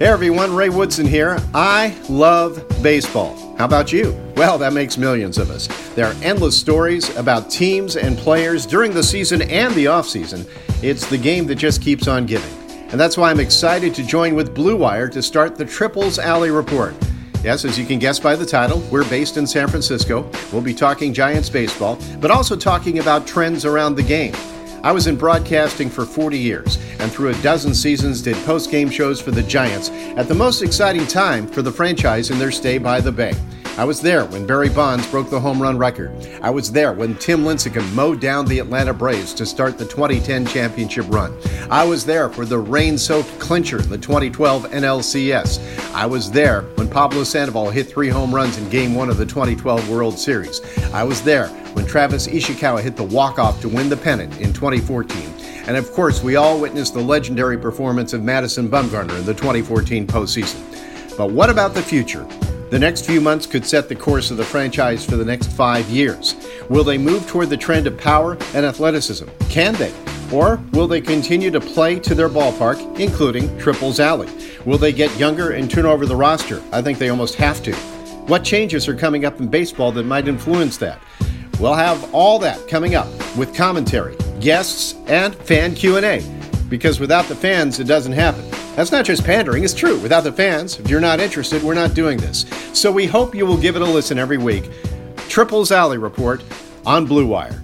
Hey everyone, Ray Woodson here. I love baseball. How about you? Well, that makes millions of us. There are endless stories about teams and players during the season and the offseason. It's the game that just keeps on giving. And that's why I'm excited to join with Blue Wire to start the Triples Alley Report. Yes, as you can guess by the title, we're based in San Francisco. We'll be talking Giants baseball, but also talking about trends around the game. I was in broadcasting for 40 years and through a dozen seasons did post game shows for the Giants at the most exciting time for the franchise in their stay by the Bay. I was there when Barry Bonds broke the home run record. I was there when Tim Lincecum mowed down the Atlanta Braves to start the 2010 championship run. I was there for the rain-soaked clincher, in the 2012 NLCS. I was there when Pablo Sandoval hit three home runs in Game 1 of the 2012 World Series. I was there Travis Ishikawa hit the walk-off to win the pennant in 2014. And of course, we all witnessed the legendary performance of Madison Bumgarner in the 2014 postseason. But what about the future? The next few months could set the course of the franchise for the next five years. Will they move toward the trend of power and athleticism? Can they? Or will they continue to play to their ballpark, including Triples Alley? Will they get younger and turn over the roster? I think they almost have to. What changes are coming up in baseball that might influence that? We'll have all that coming up with commentary, guests, and fan Q&A. Because without the fans, it doesn't happen. That's not just pandering, it's true. Without the fans, if you're not interested, we're not doing this. So we hope you will give it a listen every week. Triples Alley Report on Blue Wire.